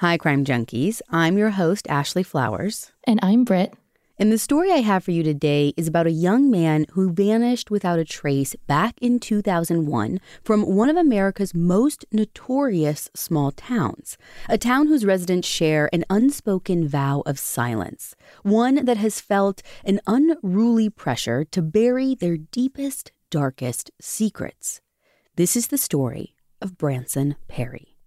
Hi, Crime Junkies. I'm your host, Ashley Flowers. And I'm Britt. And the story I have for you today is about a young man who vanished without a trace back in 2001 from one of America's most notorious small towns, a town whose residents share an unspoken vow of silence, one that has felt an unruly pressure to bury their deepest, darkest secrets. This is the story of Branson Perry.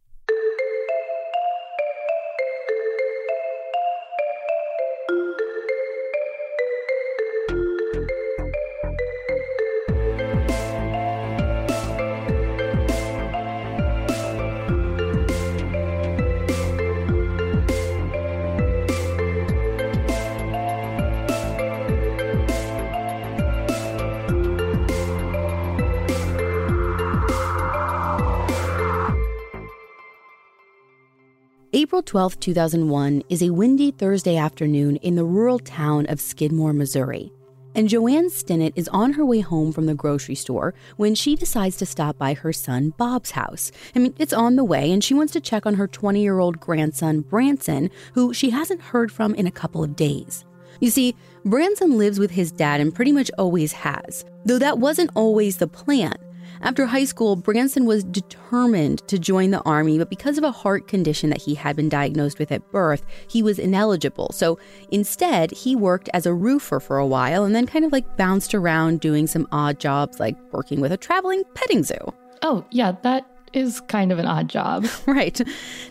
April 12, 2001 is a windy Thursday afternoon in the rural town of Skidmore, Missouri. And Joanne Stinnett is on her way home from the grocery store when she decides to stop by her son Bob's house. I mean, it's on the way, and she wants to check on her 20 year old grandson, Branson, who she hasn't heard from in a couple of days. You see, Branson lives with his dad and pretty much always has, though that wasn't always the plan. After high school, Branson was determined to join the Army, but because of a heart condition that he had been diagnosed with at birth, he was ineligible. So instead, he worked as a roofer for a while and then kind of like bounced around doing some odd jobs like working with a traveling petting zoo. Oh, yeah, that is kind of an odd job. right.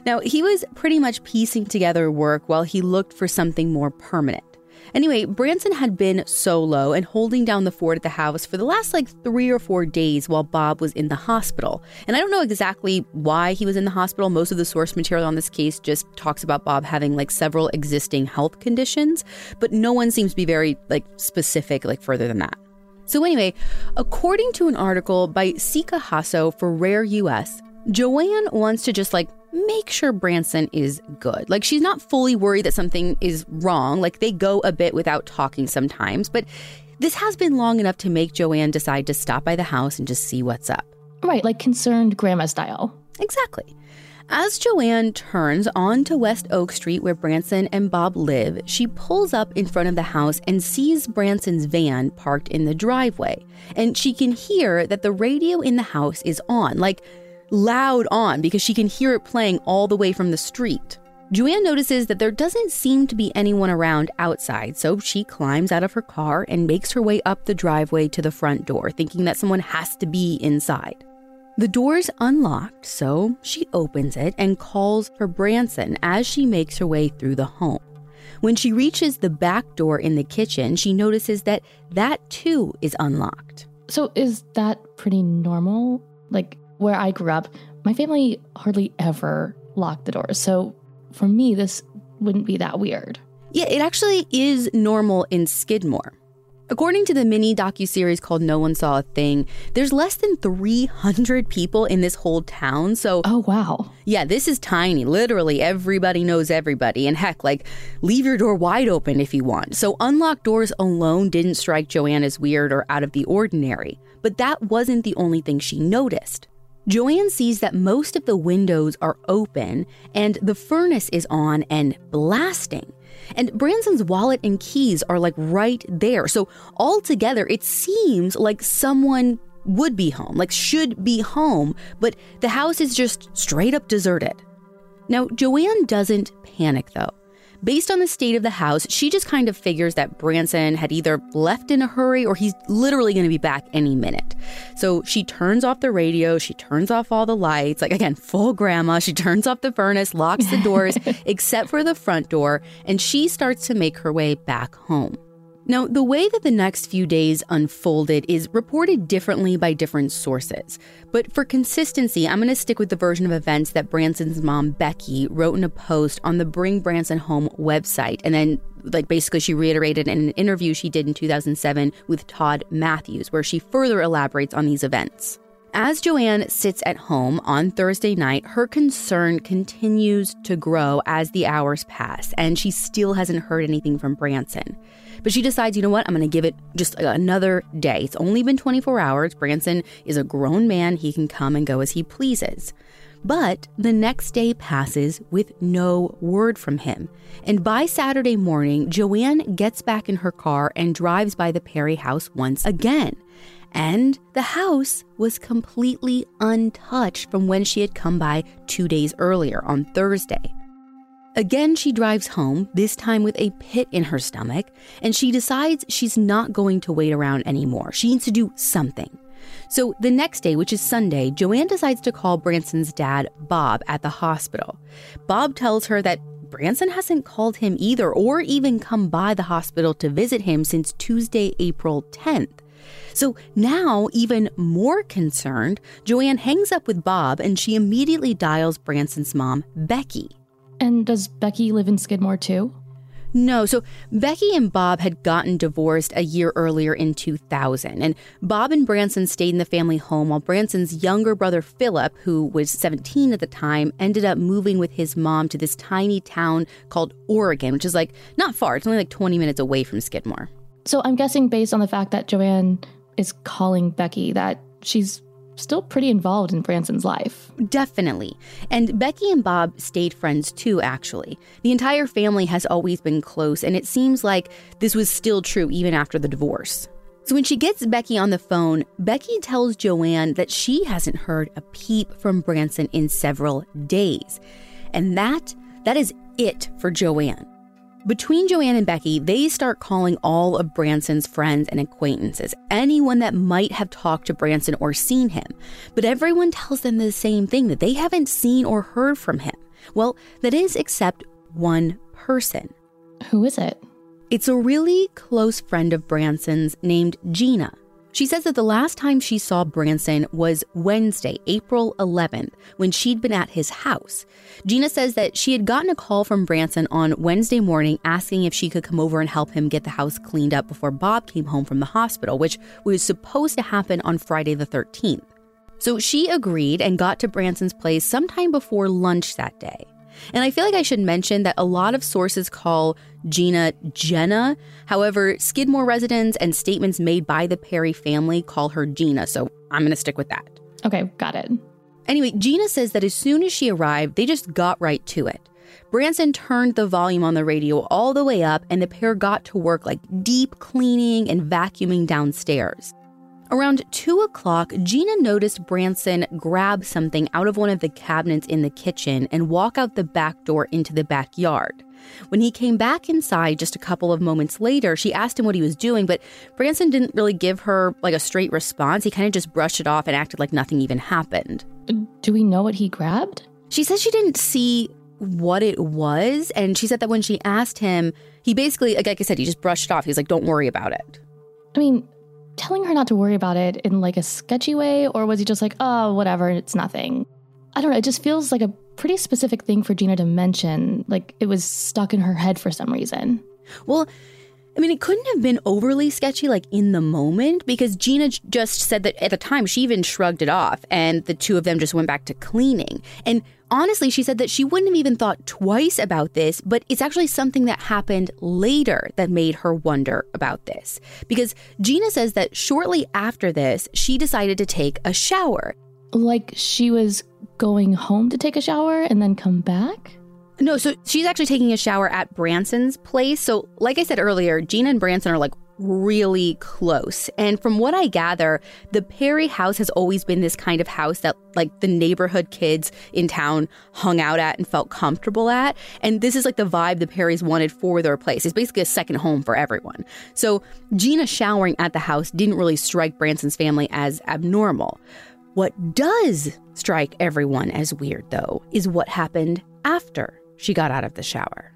Now, he was pretty much piecing together work while he looked for something more permanent. Anyway, Branson had been solo and holding down the fort at the house for the last like three or four days while Bob was in the hospital. And I don't know exactly why he was in the hospital. Most of the source material on this case just talks about Bob having like several existing health conditions, but no one seems to be very like specific, like further than that. So, anyway, according to an article by Sika Hasso for Rare US, Joanne wants to just like make sure Branson is good. Like she's not fully worried that something is wrong. Like they go a bit without talking sometimes, but this has been long enough to make Joanne decide to stop by the house and just see what's up. Right, like concerned grandma style. Exactly. As Joanne turns onto West Oak Street where Branson and Bob live, she pulls up in front of the house and sees Branson's van parked in the driveway. And she can hear that the radio in the house is on, like loud on because she can hear it playing all the way from the street. Joanne notices that there doesn't seem to be anyone around outside, so she climbs out of her car and makes her way up the driveway to the front door, thinking that someone has to be inside. The door's unlocked, so she opens it and calls for Branson as she makes her way through the home. When she reaches the back door in the kitchen, she notices that that too is unlocked. So, is that pretty normal? Like, where I grew up, my family hardly ever locked the doors. So for me, this wouldn't be that weird. Yeah, it actually is normal in Skidmore. According to the mini docu-series called No One Saw a Thing, there's less than 300 people in this whole town. So Oh wow. Yeah, this is tiny. Literally everybody knows everybody. And heck, like leave your door wide open if you want. So unlocked doors alone didn't strike Joanne as weird or out of the ordinary. But that wasn't the only thing she noticed. Joanne sees that most of the windows are open and the furnace is on and blasting. And Branson's wallet and keys are like right there. So, altogether, it seems like someone would be home, like should be home, but the house is just straight up deserted. Now, Joanne doesn't panic though. Based on the state of the house, she just kind of figures that Branson had either left in a hurry or he's literally going to be back any minute. So she turns off the radio, she turns off all the lights, like again, full grandma. She turns off the furnace, locks the doors except for the front door, and she starts to make her way back home. Now, the way that the next few days unfolded is reported differently by different sources. But for consistency, I'm going to stick with the version of events that Branson's mom, Becky, wrote in a post on the Bring Branson Home website. And then, like, basically, she reiterated in an interview she did in 2007 with Todd Matthews, where she further elaborates on these events. As Joanne sits at home on Thursday night, her concern continues to grow as the hours pass, and she still hasn't heard anything from Branson. But she decides, you know what, I'm going to give it just uh, another day. It's only been 24 hours. Branson is a grown man, he can come and go as he pleases. But the next day passes with no word from him. And by Saturday morning, Joanne gets back in her car and drives by the Perry house once again. And the house was completely untouched from when she had come by two days earlier on Thursday. Again, she drives home, this time with a pit in her stomach, and she decides she's not going to wait around anymore. She needs to do something. So the next day, which is Sunday, Joanne decides to call Branson's dad, Bob, at the hospital. Bob tells her that Branson hasn't called him either or even come by the hospital to visit him since Tuesday, April 10th. So now, even more concerned, Joanne hangs up with Bob and she immediately dials Branson's mom, Becky. And does Becky live in Skidmore too? No, so Becky and Bob had gotten divorced a year earlier in 2000, and Bob and Branson stayed in the family home while Branson's younger brother Philip, who was 17 at the time, ended up moving with his mom to this tiny town called Oregon, which is like not far, it's only like 20 minutes away from Skidmore. So I'm guessing based on the fact that Joanne is calling Becky that she's still pretty involved in Branson's life. Definitely. And Becky and Bob stayed friends too, actually. The entire family has always been close, and it seems like this was still true even after the divorce. So when she gets Becky on the phone, Becky tells Joanne that she hasn't heard a peep from Branson in several days. And that that is it for Joanne. Between Joanne and Becky, they start calling all of Branson's friends and acquaintances, anyone that might have talked to Branson or seen him. But everyone tells them the same thing that they haven't seen or heard from him. Well, that is except one person. Who is it? It's a really close friend of Branson's named Gina. She says that the last time she saw Branson was Wednesday, April 11th, when she'd been at his house. Gina says that she had gotten a call from Branson on Wednesday morning asking if she could come over and help him get the house cleaned up before Bob came home from the hospital, which was supposed to happen on Friday the 13th. So she agreed and got to Branson's place sometime before lunch that day. And I feel like I should mention that a lot of sources call Gina Jenna. However, Skidmore residents and statements made by the Perry family call her Gina, so I'm going to stick with that. Okay, got it. Anyway, Gina says that as soon as she arrived, they just got right to it. Branson turned the volume on the radio all the way up, and the pair got to work like deep cleaning and vacuuming downstairs. Around 2 o'clock, Gina noticed Branson grab something out of one of the cabinets in the kitchen and walk out the back door into the backyard. When he came back inside just a couple of moments later, she asked him what he was doing, but Branson didn't really give her like a straight response. He kind of just brushed it off and acted like nothing even happened. Do we know what he grabbed? She says she didn't see what it was, and she said that when she asked him, he basically, like I said, he just brushed it off. He was like, "Don't worry about it." I mean, telling her not to worry about it in like a sketchy way, or was he just like, oh, whatever, it's nothing? I don't know. It just feels like a pretty specific thing for Gina to mention. Like it was stuck in her head for some reason. Well, I mean, it couldn't have been overly sketchy, like in the moment, because Gina just said that at the time she even shrugged it off, and the two of them just went back to cleaning. And honestly, she said that she wouldn't have even thought twice about this, but it's actually something that happened later that made her wonder about this. Because Gina says that shortly after this, she decided to take a shower. Like she was going home to take a shower and then come back? No, so she's actually taking a shower at Branson's place. So, like I said earlier, Gina and Branson are like really close. And from what I gather, the Perry house has always been this kind of house that like the neighborhood kids in town hung out at and felt comfortable at. And this is like the vibe the Perrys wanted for their place. It's basically a second home for everyone. So Gina showering at the house didn't really strike Branson's family as abnormal. What does strike everyone as weird, though, is what happened after she got out of the shower.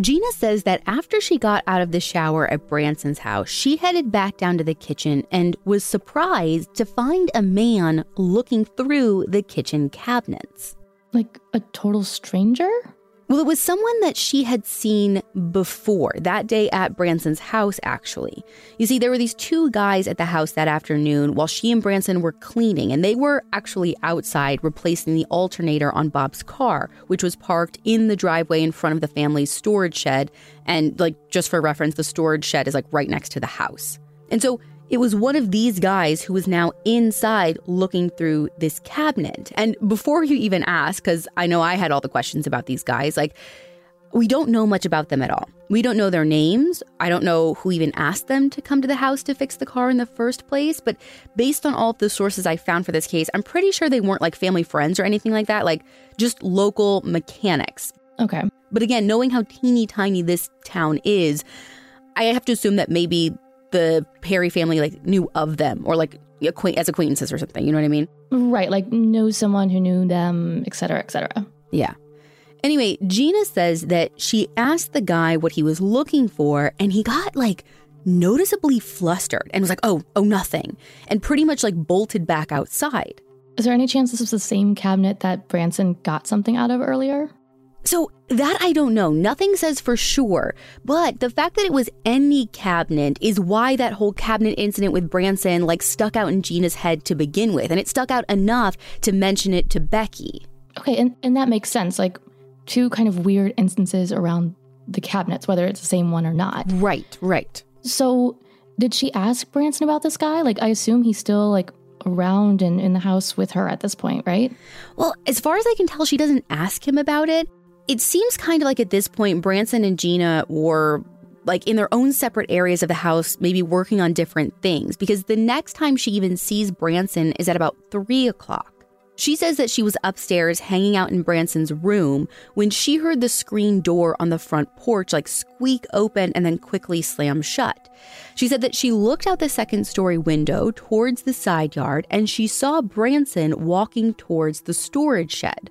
Gina says that after she got out of the shower at Branson's house, she headed back down to the kitchen and was surprised to find a man looking through the kitchen cabinets. Like a total stranger? Well, it was someone that she had seen before, that day at Branson's house, actually. You see, there were these two guys at the house that afternoon while she and Branson were cleaning, and they were actually outside replacing the alternator on Bob's car, which was parked in the driveway in front of the family's storage shed. And, like, just for reference, the storage shed is like right next to the house. And so It was one of these guys who was now inside looking through this cabinet. And before you even ask, because I know I had all the questions about these guys, like, we don't know much about them at all. We don't know their names. I don't know who even asked them to come to the house to fix the car in the first place. But based on all of the sources I found for this case, I'm pretty sure they weren't like family friends or anything like that, like just local mechanics. Okay. But again, knowing how teeny tiny this town is, I have to assume that maybe the Perry family like knew of them or like as acquaintances or something. You know what I mean? Right. Like know someone who knew them, et cetera, et cetera. Yeah. Anyway, Gina says that she asked the guy what he was looking for, and he got like noticeably flustered and was like, oh, oh, nothing, and pretty much like bolted back outside. Is there any chance this was the same cabinet that Branson got something out of earlier? So that I don't know. Nothing says for sure. But the fact that it was any cabinet is why that whole cabinet incident with Branson like stuck out in Gina's head to begin with. And it stuck out enough to mention it to Becky. Okay, and, and that makes sense. Like two kind of weird instances around the cabinets, whether it's the same one or not. Right, right. So, did she ask Branson about this guy? Like, I assume he's still like around and in the house with her at this point, right? Well, as far as I can tell, she doesn't ask him about it. It seems kind of like at this point, Branson and Gina were like in their own separate areas of the house, maybe working on different things, because the next time she even sees Branson is at about three o'clock. She says that she was upstairs hanging out in Branson's room when she heard the screen door on the front porch like squeak open and then quickly slam shut. She said that she looked out the second story window towards the side yard and she saw Branson walking towards the storage shed.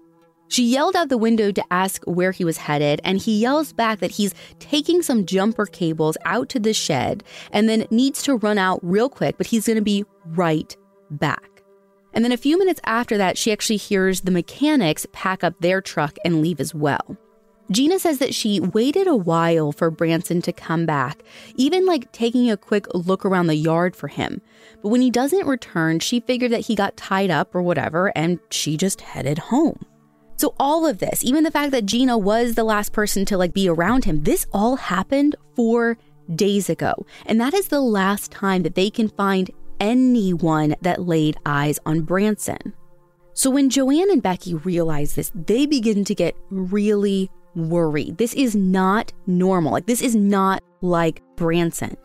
She yelled out the window to ask where he was headed, and he yells back that he's taking some jumper cables out to the shed and then needs to run out real quick, but he's going to be right back. And then a few minutes after that, she actually hears the mechanics pack up their truck and leave as well. Gina says that she waited a while for Branson to come back, even like taking a quick look around the yard for him. But when he doesn't return, she figured that he got tied up or whatever, and she just headed home. So all of this, even the fact that Gina was the last person to like be around him, this all happened 4 days ago. And that is the last time that they can find anyone that laid eyes on Branson. So when Joanne and Becky realize this, they begin to get really worried. This is not normal. Like, this is not like Branson.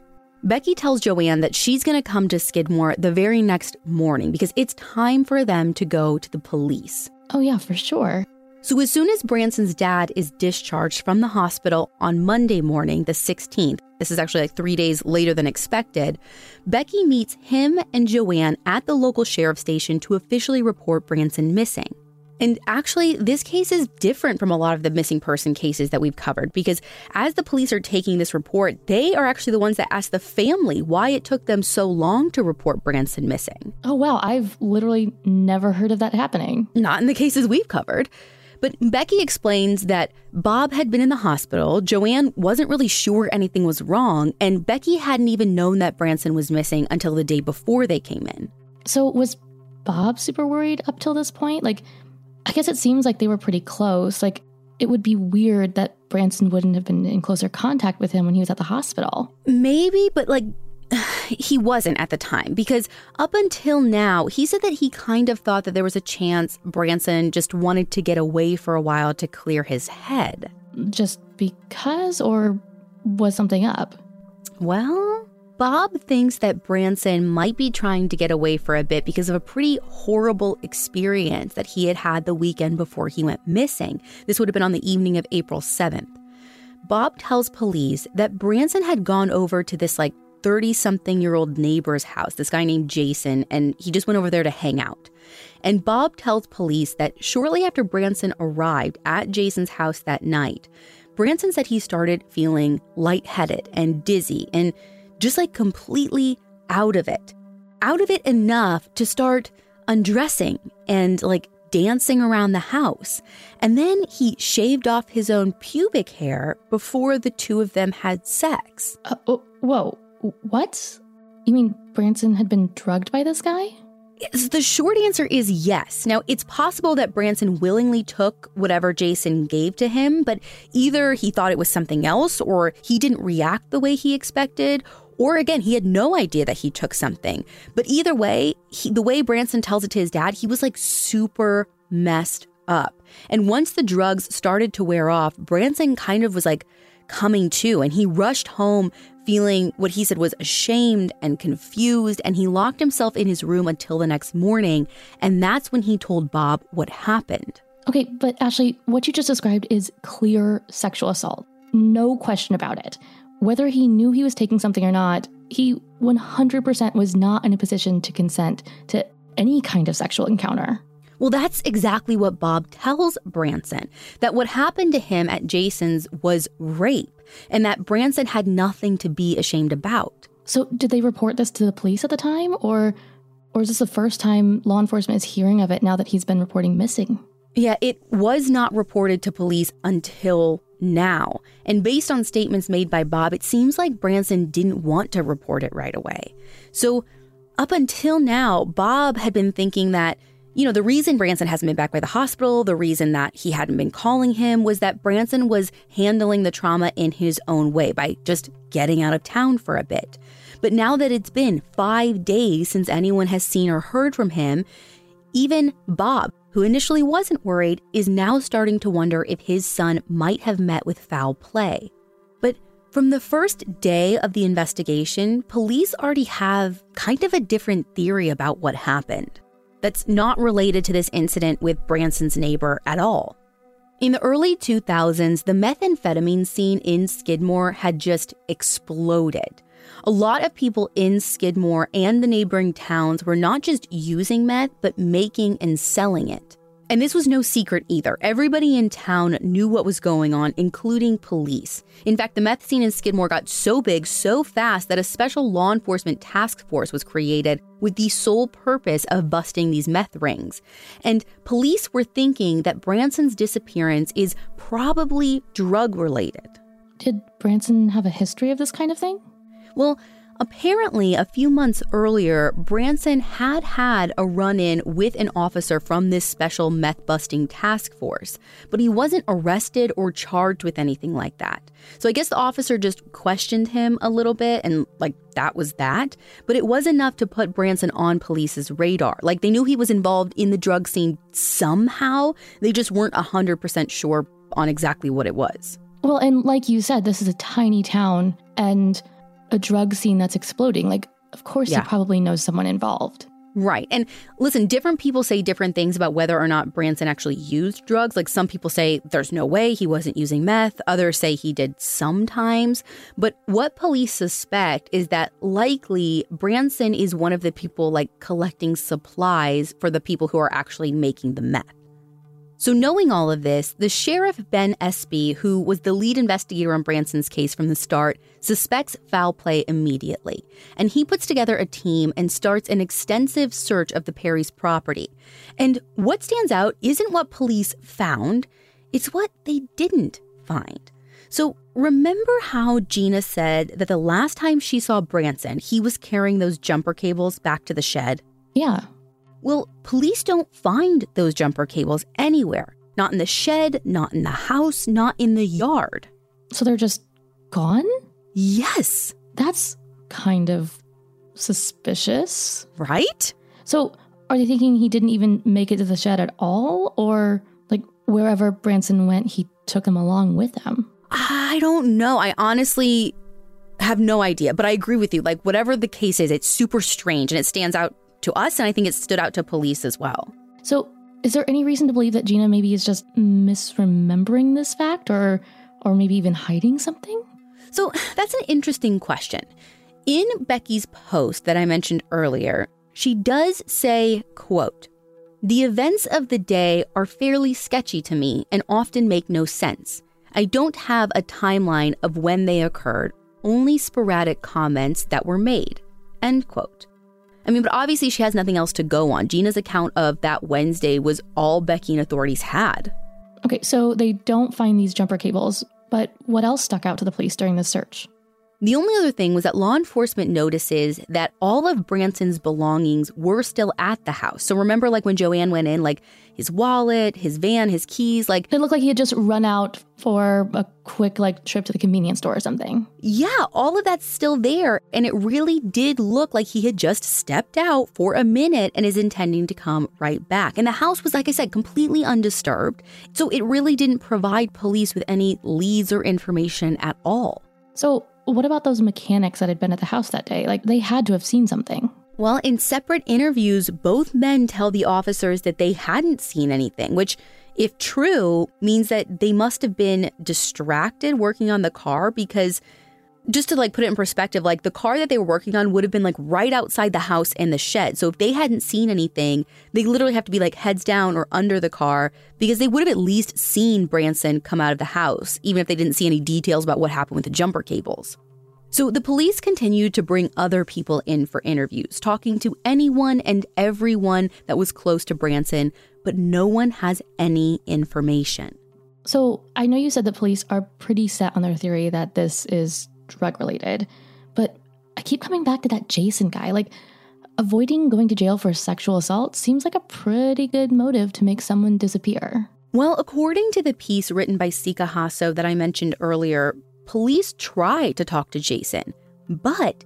Becky tells Joanne that she's going to come to Skidmore the very next morning because it's time for them to go to the police. Oh, yeah, for sure. So, as soon as Branson's dad is discharged from the hospital on Monday morning, the 16th, this is actually like three days later than expected, Becky meets him and Joanne at the local sheriff station to officially report Branson missing. And actually, this case is different from a lot of the missing person cases that we've covered because as the police are taking this report, they are actually the ones that ask the family why it took them so long to report Branson missing. Oh, wow. I've literally never heard of that happening. Not in the cases we've covered. But Becky explains that Bob had been in the hospital, Joanne wasn't really sure anything was wrong, and Becky hadn't even known that Branson was missing until the day before they came in. So was Bob super worried up till this point? Like, I guess it seems like they were pretty close. Like, it would be weird that Branson wouldn't have been in closer contact with him when he was at the hospital. Maybe, but like he wasn't at the time because up until now, he said that he kind of thought that there was a chance Branson just wanted to get away for a while to clear his head. Just because, or was something up? Well, Bob thinks that Branson might be trying to get away for a bit because of a pretty horrible experience that he had had the weekend before he went missing. This would have been on the evening of April 7th. Bob tells police that Branson had gone over to this like 30 something year old neighbor's house, this guy named Jason, and he just went over there to hang out. And Bob tells police that shortly after Branson arrived at Jason's house that night, Branson said he started feeling lightheaded and dizzy and just like completely out of it. Out of it enough to start undressing and like dancing around the house. And then he shaved off his own pubic hair before the two of them had sex. Uh, oh, whoa. What? You mean Branson had been drugged by this guy? The short answer is yes. Now, it's possible that Branson willingly took whatever Jason gave to him, but either he thought it was something else, or he didn't react the way he expected, Or again, he had no idea that he took something. But either way, he, the way Branson tells it to his dad, he was like super messed up. And once the drugs started to wear off, Branson kind of was like coming to and he rushed home feeling what he said was ashamed and confused and he locked himself in his room until the next morning and that's when he told Bob what happened. Okay, but Ashley, what you just described is clear sexual assault. No question about it. Whether he knew he was taking something or not, he 100% was not in a position to consent to any kind of sexual encounter. Well, that's exactly what Bob tells Branson that what happened to him at Jason's was rape and that Branson had nothing to be ashamed about. So, did they report this to the police at the time or or is this the first time law enforcement is hearing of it now that he's been reporting missing? Yeah, it was not reported to police until now. And based on statements made by Bob, it seems like Branson didn't want to report it right away. So, up until now, Bob had been thinking that you know, the reason Branson hasn't been back by the hospital, the reason that he hadn't been calling him was that Branson was handling the trauma in his own way by just getting out of town for a bit. But now that it's been five days since anyone has seen or heard from him, even Bob, who initially wasn't worried, is now starting to wonder if his son might have met with foul play. But from the first day of the investigation, police already have kind of a different theory about what happened that's not related to this incident with Branson's neighbor at all. In the early 2000s, the methamphetamine scene in Skidmore had just exploded. A lot of people in Skidmore and the neighboring towns were not just using meth, but making and selling it. And this was no secret either. Everybody in town knew what was going on, including police. In fact, the meth scene in Skidmore got so big so fast that a special law enforcement task force was created with the sole purpose of busting these meth rings. And police were thinking that Branson's disappearance is probably drug related. Did Branson have a history of this kind of thing? Well, Apparently, a few months earlier, Branson had had a run in with an officer from this special meth busting task force, but he wasn't arrested or charged with anything like that. So I guess the officer just questioned him a little bit and, like, that was that. But it was enough to put Branson on police's radar. Like, they knew he was involved in the drug scene somehow, they just weren't 100% sure on exactly what it was. Well, and like you said, this is a tiny town, and a drug scene that's exploding. Like, of course, yeah. he probably knows someone involved. Right. And listen, different people say different things about whether or not Branson actually used drugs. Like some people say there's no way he wasn't using meth, others say he did sometimes. But what police suspect is that likely Branson is one of the people like collecting supplies for the people who are actually making the meth. So, knowing all of this, the sheriff Ben Espey, who was the lead investigator on Branson's case from the start, suspects foul play immediately. And he puts together a team and starts an extensive search of the Perry's property. And what stands out isn't what police found, it's what they didn't find. So, remember how Gina said that the last time she saw Branson, he was carrying those jumper cables back to the shed? Yeah. Well, police don't find those jumper cables anywhere. Not in the shed, not in the house, not in the yard. So they're just gone? Yes. That's kind of suspicious. Right? So are they thinking he didn't even make it to the shed at all? Or like wherever Branson went, he took them along with him? I don't know. I honestly have no idea, but I agree with you. Like, whatever the case is, it's super strange and it stands out to us, and I think it stood out to police as well. So, is there any reason to believe that Gina maybe is just misremembering this fact or or maybe even hiding something? So, that's an interesting question. In Becky's post that I mentioned earlier, she does say, quote, "The events of the day are fairly sketchy to me and often make no sense. I don't have a timeline of when they occurred, only sporadic comments that were made." End quote. I mean, but obviously she has nothing else to go on. Gina's account of that Wednesday was all Becky and authorities had. Okay, so they don't find these jumper cables, but what else stuck out to the police during this search? The only other thing was that law enforcement notices that all of Branson's belongings were still at the house. So remember, like when Joanne went in, like his wallet, his van, his keys, like it looked like he had just run out for a quick like trip to the convenience store or something. Yeah, all of that's still there. And it really did look like he had just stepped out for a minute and is intending to come right back. And the house was, like I said, completely undisturbed. So it really didn't provide police with any leads or information at all. So what about those mechanics that had been at the house that day? Like, they had to have seen something. Well, in separate interviews, both men tell the officers that they hadn't seen anything, which, if true, means that they must have been distracted working on the car because just to like put it in perspective, like the car that they were working on would have been like right outside the house and the shed. So if they hadn't seen anything, they literally have to be like heads down or under the car because they would have at least seen Branson come out of the house, even if they didn't see any details about what happened with the jumper cables. So the police continued to bring other people in for interviews, talking to anyone and everyone that was close to Branson, but no one has any information. So I know you said the police are pretty set on their theory that this is drug related. But I keep coming back to that Jason guy. Like, avoiding going to jail for sexual assault seems like a pretty good motive to make someone disappear. Well, according to the piece written by Sika Hasso that I mentioned earlier, police try to talk to Jason, but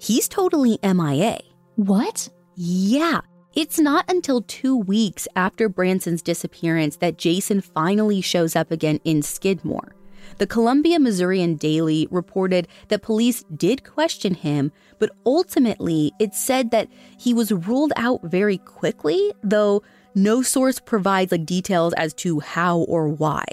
he's totally MIA. What? Yeah. It's not until two weeks after Branson's disappearance that Jason finally shows up again in Skidmore. The Columbia Missourian Daily reported that police did question him, but ultimately it said that he was ruled out very quickly, though no source provides like details as to how or why.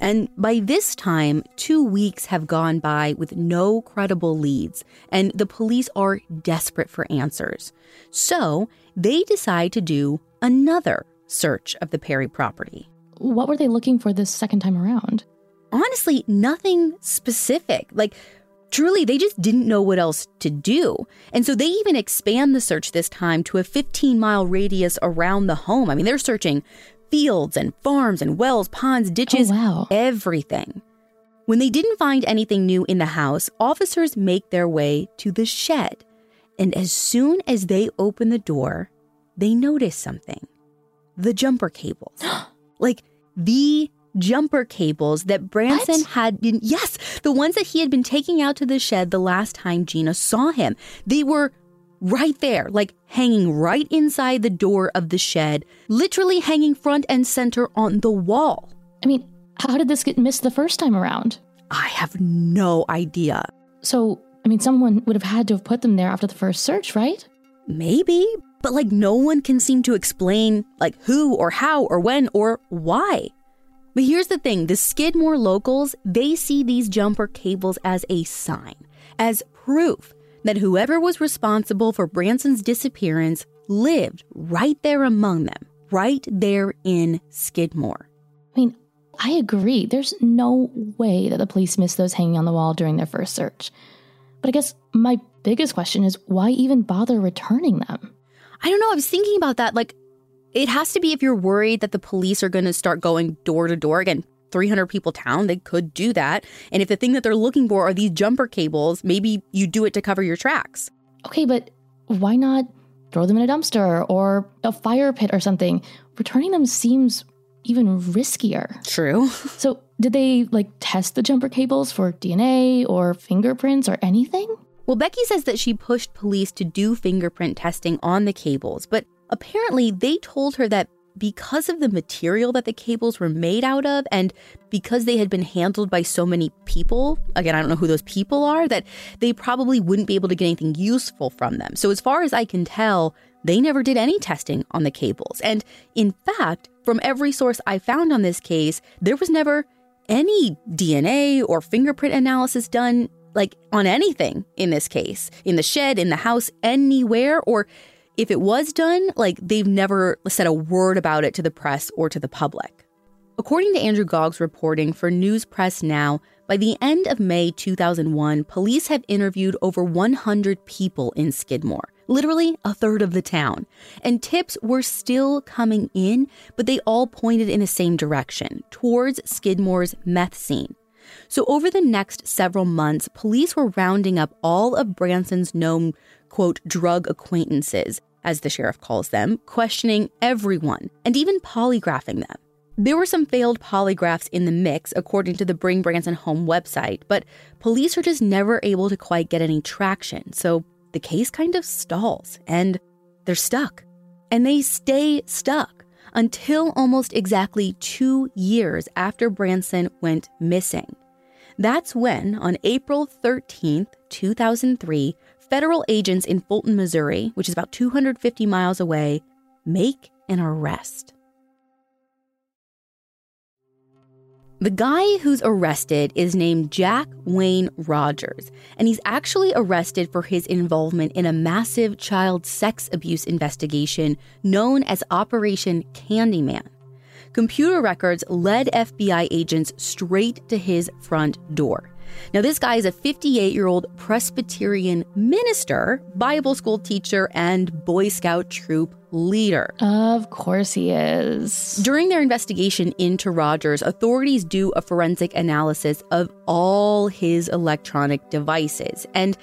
And by this time, two weeks have gone by with no credible leads, and the police are desperate for answers. So they decide to do another search of the Perry property. What were they looking for this second time around? Honestly nothing specific. Like, truly, they just didn't know what else to do. And so they even expand the search this time to a 15 mile radius around the home. I mean, they're searching fields and farms and wells, ponds, ditches, oh, wow. everything. When they didn't find anything new in the house, officers make their way to the shed. And as soon as they open the door, they notice something the jumper cables. like the jumper cables that Branson what? had been, yes, the ones that he had been taking out to the shed the last time Gina saw him. They were right there, like hanging right inside the door of the shed, literally hanging front and center on the wall. I mean, how did this get missed the first time around? I have no idea. So, I mean, someone would have had to have put them there after the first search, right? Maybe, but like no one can seem to explain like who or how or when or why. But here's the thing the Skidmore locals, they see these jumper cables as a sign, as proof that whoever was responsible for Branson's disappearance lived right there among them, right there in Skidmore. I mean, I agree. There's no way that the police missed those hanging on the wall during their first search. But I guess my biggest question is why even bother returning them? I don't know. I was thinking about that. Like, it has to be if you're worried that the police are going to start going door to door again. 300 people town, they could do that. And if the thing that they're looking for are these jumper cables, maybe you do it to cover your tracks. Okay, but why not throw them in a dumpster or a fire pit or something? Returning them seems even riskier. True. so, did they like test the jumper cables for DNA or fingerprints or anything? Well, Becky says that she pushed police to do fingerprint testing on the cables, but Apparently, they told her that because of the material that the cables were made out of and because they had been handled by so many people, again, I don't know who those people are, that they probably wouldn't be able to get anything useful from them. So, as far as I can tell, they never did any testing on the cables. And in fact, from every source I found on this case, there was never any DNA or fingerprint analysis done, like on anything in this case, in the shed, in the house, anywhere, or if it was done, like they've never said a word about it to the press or to the public. According to Andrew Gaug's reporting for News Press Now, by the end of May 2001, police had interviewed over 100 people in Skidmore, literally a third of the town. And tips were still coming in, but they all pointed in the same direction towards Skidmore's meth scene. So, over the next several months, police were rounding up all of Branson's known, quote, drug acquaintances, as the sheriff calls them, questioning everyone and even polygraphing them. There were some failed polygraphs in the mix, according to the Bring Branson Home website, but police are just never able to quite get any traction. So the case kind of stalls and they're stuck. And they stay stuck until almost exactly two years after Branson went missing. That's when, on April 13th, 2003, federal agents in Fulton, Missouri, which is about 250 miles away, make an arrest. The guy who's arrested is named Jack Wayne Rogers, and he's actually arrested for his involvement in a massive child sex abuse investigation known as Operation Candyman. Computer records led FBI agents straight to his front door. Now, this guy is a 58 year old Presbyterian minister, Bible school teacher, and Boy Scout troop leader. Of course he is. During their investigation into Rogers, authorities do a forensic analysis of all his electronic devices. And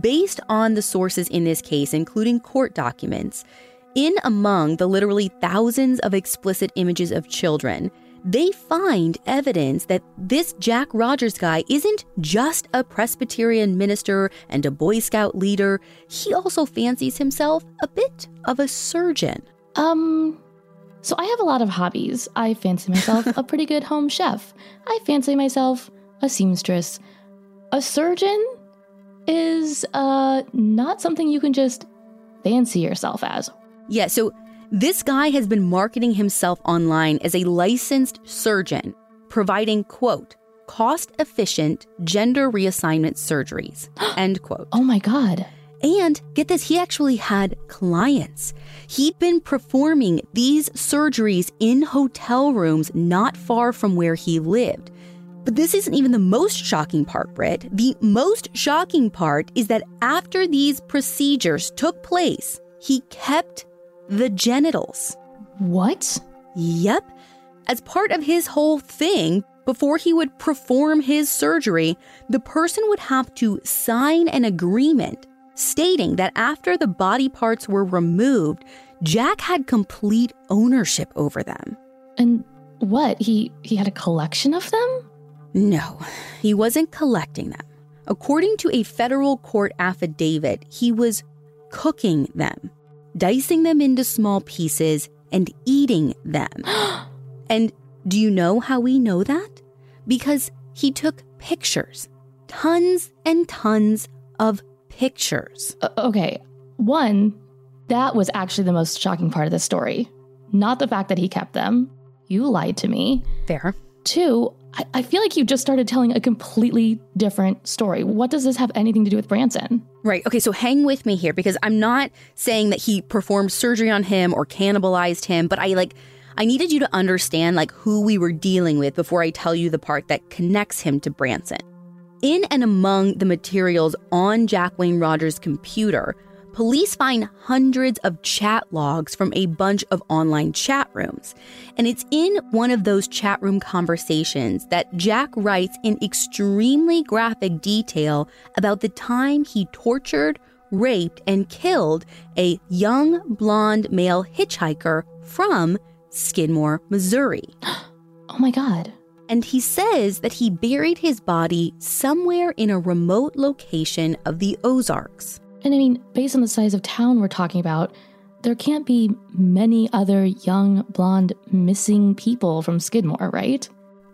based on the sources in this case, including court documents, in among the literally thousands of explicit images of children, they find evidence that this Jack Rogers guy isn't just a Presbyterian minister and a Boy Scout leader. He also fancies himself a bit of a surgeon. Um, so I have a lot of hobbies. I fancy myself a pretty good home chef. I fancy myself a seamstress. A surgeon is uh not something you can just fancy yourself as. Yeah, so this guy has been marketing himself online as a licensed surgeon, providing, quote, cost efficient gender reassignment surgeries, end quote. Oh my God. And get this, he actually had clients. He'd been performing these surgeries in hotel rooms not far from where he lived. But this isn't even the most shocking part, Britt. The most shocking part is that after these procedures took place, he kept the genitals. What? Yep. As part of his whole thing, before he would perform his surgery, the person would have to sign an agreement stating that after the body parts were removed, Jack had complete ownership over them. And what? He he had a collection of them? No, he wasn't collecting them. According to a federal court affidavit, he was cooking them dicing them into small pieces and eating them. and do you know how we know that? Because he took pictures, tons and tons of pictures. Okay, one, that was actually the most shocking part of the story. Not the fact that he kept them. You lied to me. Fair. Two, I, I feel like you just started telling a completely different story. What does this have anything to do with Branson? Right. Okay. So hang with me here because I'm not saying that he performed surgery on him or cannibalized him, but I like, I needed you to understand like who we were dealing with before I tell you the part that connects him to Branson. In and among the materials on Jack Wayne Rogers' computer police find hundreds of chat logs from a bunch of online chat rooms. And it's in one of those chat room conversations that Jack writes in extremely graphic detail about the time he tortured, raped, and killed a young blonde male hitchhiker from Skidmore, Missouri. oh my God. And he says that he buried his body somewhere in a remote location of the Ozarks. And I mean, based on the size of town we're talking about, there can't be many other young, blonde, missing people from Skidmore, right?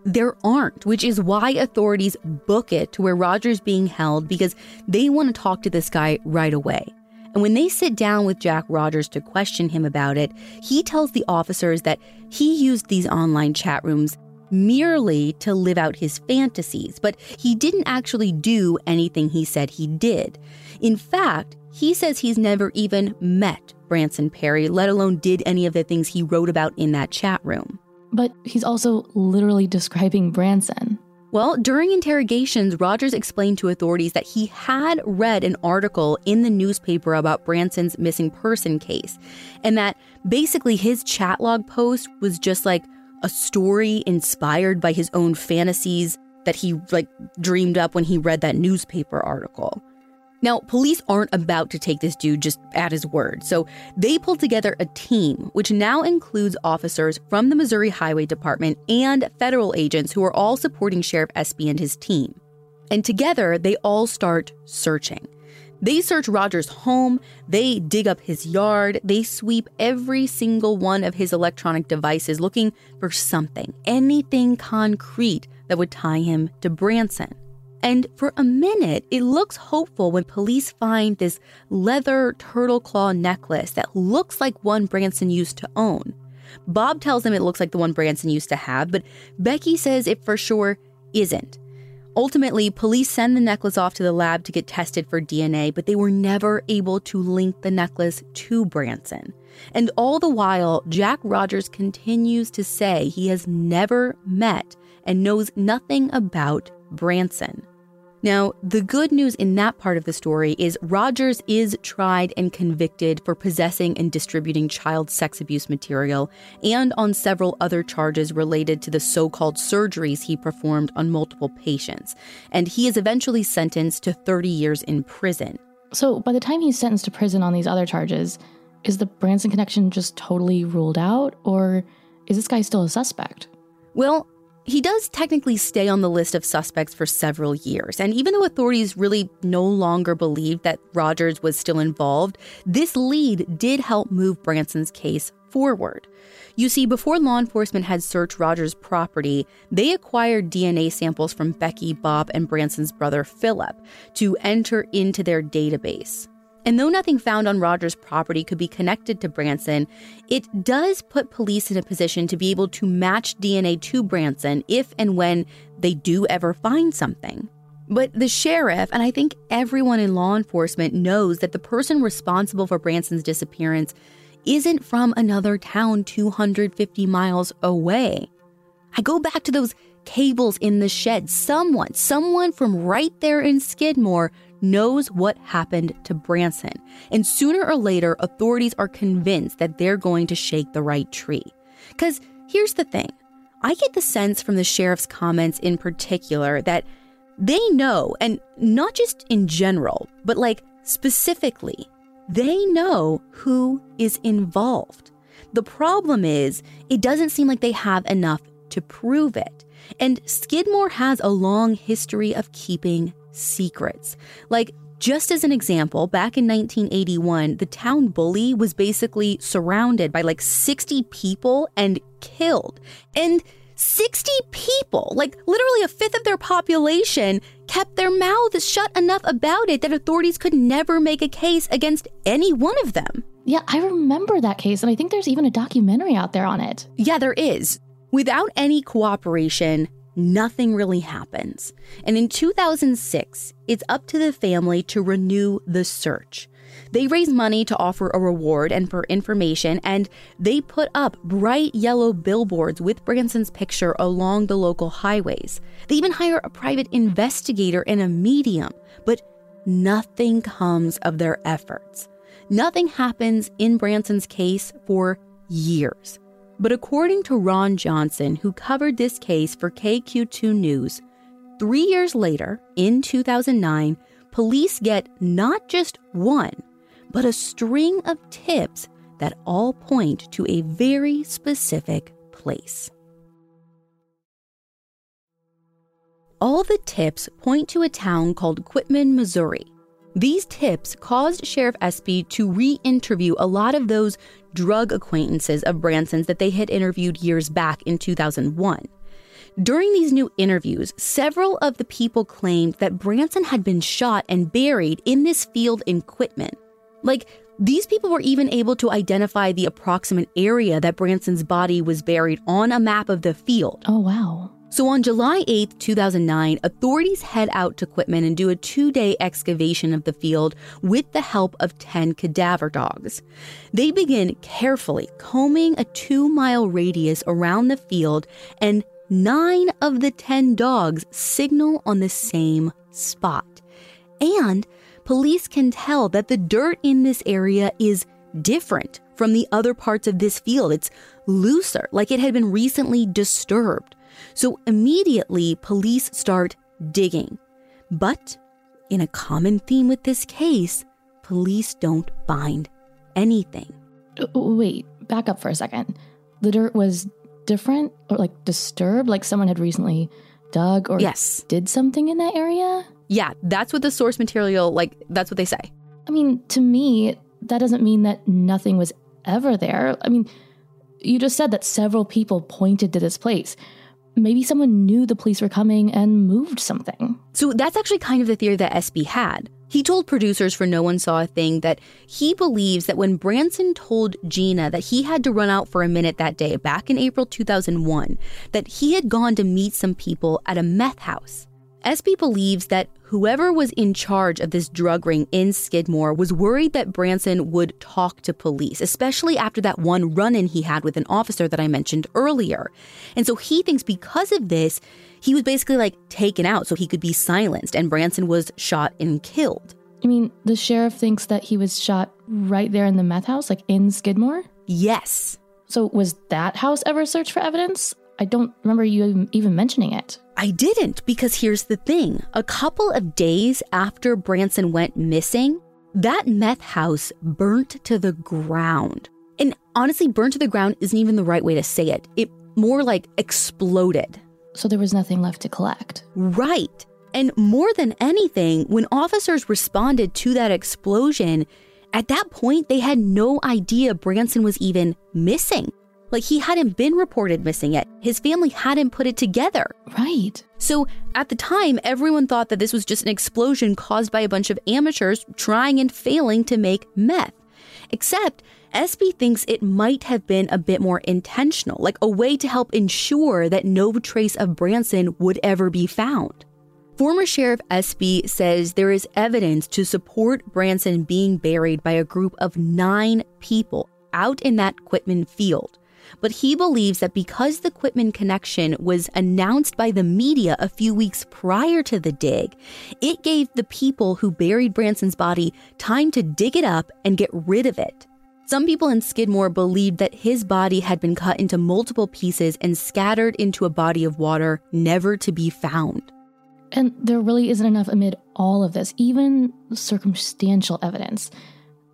There aren't, which is why authorities book it to where Roger's being held because they want to talk to this guy right away. And when they sit down with Jack Rogers to question him about it, he tells the officers that he used these online chat rooms merely to live out his fantasies, but he didn't actually do anything he said he did. In fact, he says he's never even met Branson Perry, let alone did any of the things he wrote about in that chat room. But he's also literally describing Branson. Well, during interrogations, Rogers explained to authorities that he had read an article in the newspaper about Branson's missing person case, and that basically his chat log post was just like a story inspired by his own fantasies that he like dreamed up when he read that newspaper article. Now, police aren't about to take this dude just at his word, so they pulled together a team, which now includes officers from the Missouri Highway Department and federal agents who are all supporting Sheriff Espey and his team. And together, they all start searching. They search Rogers' home, they dig up his yard, they sweep every single one of his electronic devices looking for something, anything concrete that would tie him to Branson. And for a minute, it looks hopeful when police find this leather turtle claw necklace that looks like one Branson used to own. Bob tells him it looks like the one Branson used to have, but Becky says it for sure isn't. Ultimately, police send the necklace off to the lab to get tested for DNA, but they were never able to link the necklace to Branson. And all the while, Jack Rogers continues to say he has never met and knows nothing about Branson. Now, the good news in that part of the story is Rogers is tried and convicted for possessing and distributing child sex abuse material and on several other charges related to the so called surgeries he performed on multiple patients. And he is eventually sentenced to 30 years in prison. So, by the time he's sentenced to prison on these other charges, is the Branson connection just totally ruled out, or is this guy still a suspect? Well, he does technically stay on the list of suspects for several years, and even though authorities really no longer believed that Rogers was still involved, this lead did help move Branson's case forward. You see, before law enforcement had searched Rogers' property, they acquired DNA samples from Becky, Bob, and Branson's brother Philip to enter into their database. And though nothing found on Rogers' property could be connected to Branson, it does put police in a position to be able to match DNA to Branson if and when they do ever find something. But the sheriff, and I think everyone in law enforcement, knows that the person responsible for Branson's disappearance isn't from another town 250 miles away. I go back to those cables in the shed. Someone, someone from right there in Skidmore knows what happened to Branson. And sooner or later, authorities are convinced that they're going to shake the right tree. Because here's the thing I get the sense from the sheriff's comments in particular that they know, and not just in general, but like specifically, they know who is involved. The problem is, it doesn't seem like they have enough to prove it. And Skidmore has a long history of keeping secrets. Like, just as an example, back in 1981, the town bully was basically surrounded by like 60 people and killed. And 60 people, like literally a fifth of their population, kept their mouths shut enough about it that authorities could never make a case against any one of them. Yeah, I remember that case, and I think there's even a documentary out there on it. Yeah, there is. Without any cooperation, nothing really happens. And in 2006, it's up to the family to renew the search. They raise money to offer a reward and for information, and they put up bright yellow billboards with Branson's picture along the local highways. They even hire a private investigator and a medium, but nothing comes of their efforts. Nothing happens in Branson's case for years. But according to Ron Johnson, who covered this case for KQ2 News, three years later, in 2009, police get not just one, but a string of tips that all point to a very specific place. All the tips point to a town called Quitman, Missouri. These tips caused Sheriff Espey to re interview a lot of those drug acquaintances of Branson's that they had interviewed years back in 2001. During these new interviews, several of the people claimed that Branson had been shot and buried in this field in Quitman. Like, these people were even able to identify the approximate area that Branson's body was buried on a map of the field. Oh, wow. So on July 8, 2009, authorities head out to Quitman and do a two day excavation of the field with the help of 10 cadaver dogs. They begin carefully combing a two mile radius around the field, and nine of the 10 dogs signal on the same spot. And police can tell that the dirt in this area is different from the other parts of this field. It's looser, like it had been recently disturbed. So immediately, police start digging. But in a common theme with this case, police don't find anything. Uh, wait, back up for a second. The dirt was different or like disturbed, like someone had recently dug or yes. did something in that area? Yeah, that's what the source material, like, that's what they say. I mean, to me, that doesn't mean that nothing was ever there. I mean, you just said that several people pointed to this place. Maybe someone knew the police were coming and moved something. So that's actually kind of the theory that Espey had. He told producers for No One Saw a Thing that he believes that when Branson told Gina that he had to run out for a minute that day, back in April 2001, that he had gone to meet some people at a meth house. Espey believes that whoever was in charge of this drug ring in Skidmore was worried that Branson would talk to police, especially after that one run in he had with an officer that I mentioned earlier. And so he thinks because of this, he was basically like taken out so he could be silenced, and Branson was shot and killed. I mean, the sheriff thinks that he was shot right there in the meth house, like in Skidmore? Yes. So was that house ever searched for evidence? I don't remember you even mentioning it. I didn't because here's the thing. A couple of days after Branson went missing, that meth house burnt to the ground. And honestly, burnt to the ground isn't even the right way to say it. It more like exploded. So there was nothing left to collect. Right. And more than anything, when officers responded to that explosion, at that point they had no idea Branson was even missing. Like he hadn't been reported missing yet. His family hadn't put it together. Right. So at the time, everyone thought that this was just an explosion caused by a bunch of amateurs trying and failing to make meth. Except Espey thinks it might have been a bit more intentional, like a way to help ensure that no trace of Branson would ever be found. Former Sheriff Espey says there is evidence to support Branson being buried by a group of nine people out in that Quitman field. But he believes that because the Quitman connection was announced by the media a few weeks prior to the dig, it gave the people who buried Branson's body time to dig it up and get rid of it. Some people in Skidmore believed that his body had been cut into multiple pieces and scattered into a body of water never to be found. And there really isn't enough amid all of this, even circumstantial evidence,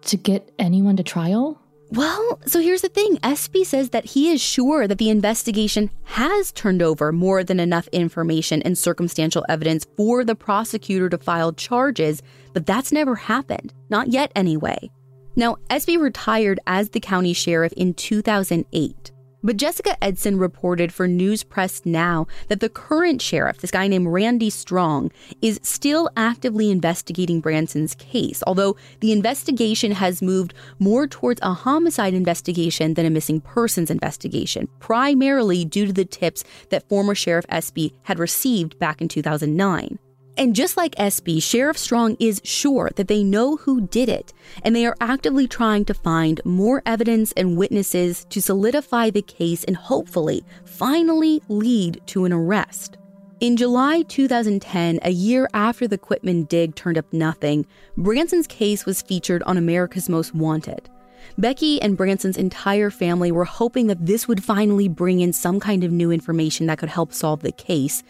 to get anyone to trial? Well, so here's the thing Espey says that he is sure that the investigation has turned over more than enough information and circumstantial evidence for the prosecutor to file charges, but that's never happened. Not yet, anyway. Now, Espey retired as the county sheriff in 2008. But Jessica Edson reported for News Press Now that the current sheriff, this guy named Randy Strong, is still actively investigating Branson's case, although the investigation has moved more towards a homicide investigation than a missing persons investigation, primarily due to the tips that former Sheriff Espey had received back in 2009. And just like Espey, Sheriff Strong is sure that they know who did it, and they are actively trying to find more evidence and witnesses to solidify the case and hopefully finally lead to an arrest. In July 2010, a year after the Quitman dig turned up nothing, Branson's case was featured on America's Most Wanted. Becky and Branson's entire family were hoping that this would finally bring in some kind of new information that could help solve the case,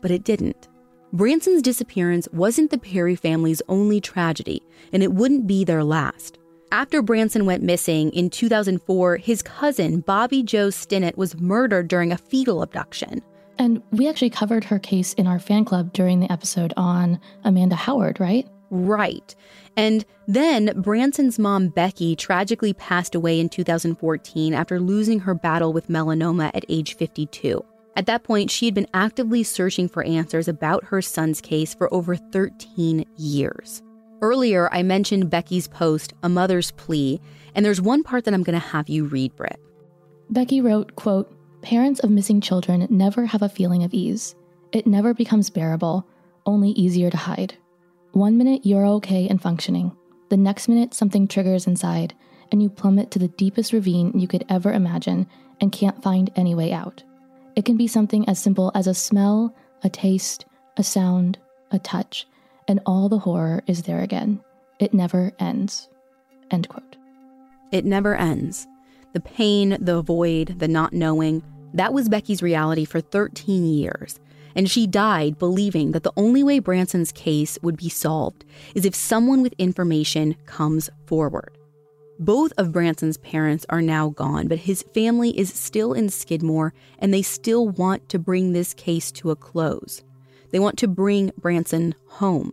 but it didn't. Branson's disappearance wasn't the Perry family's only tragedy, and it wouldn't be their last. After Branson went missing in 2004, his cousin, Bobbie Jo Stinnett, was murdered during a fetal abduction. And we actually covered her case in our fan club during the episode on Amanda Howard, right? Right. And then Branson's mom, Becky, tragically passed away in 2014 after losing her battle with melanoma at age 52. At that point, she had been actively searching for answers about her son's case for over 13 years. Earlier, I mentioned Becky's post, A Mother's Plea, and there's one part that I'm going to have you read, Britt. Becky wrote, quote, Parents of missing children never have a feeling of ease. It never becomes bearable, only easier to hide. One minute you're okay and functioning. The next minute something triggers inside, and you plummet to the deepest ravine you could ever imagine and can't find any way out. It can be something as simple as a smell, a taste, a sound, a touch, and all the horror is there again. It never ends. End quote. It never ends. The pain, the void, the not knowing, That was Becky's reality for 13 years. And she died believing that the only way Branson's case would be solved is if someone with information comes forward. Both of Branson's parents are now gone, but his family is still in Skidmore and they still want to bring this case to a close. They want to bring Branson home.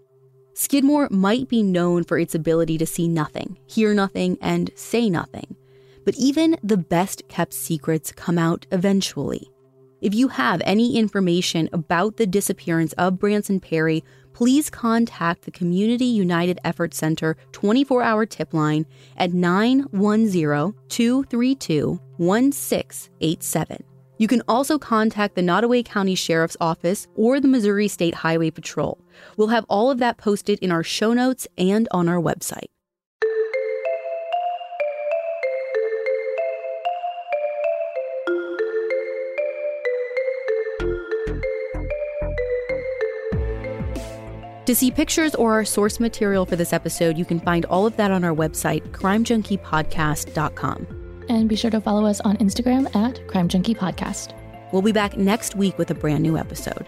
Skidmore might be known for its ability to see nothing, hear nothing, and say nothing. But even the best kept secrets come out eventually. If you have any information about the disappearance of Branson Perry, please contact the Community United Effort Center 24 hour tip line at 910 232 1687. You can also contact the Nodaway County Sheriff's Office or the Missouri State Highway Patrol. We'll have all of that posted in our show notes and on our website. To see pictures or our source material for this episode, you can find all of that on our website, crimejunkiepodcast.com. And be sure to follow us on Instagram at Crime Junkie Podcast. We'll be back next week with a brand new episode.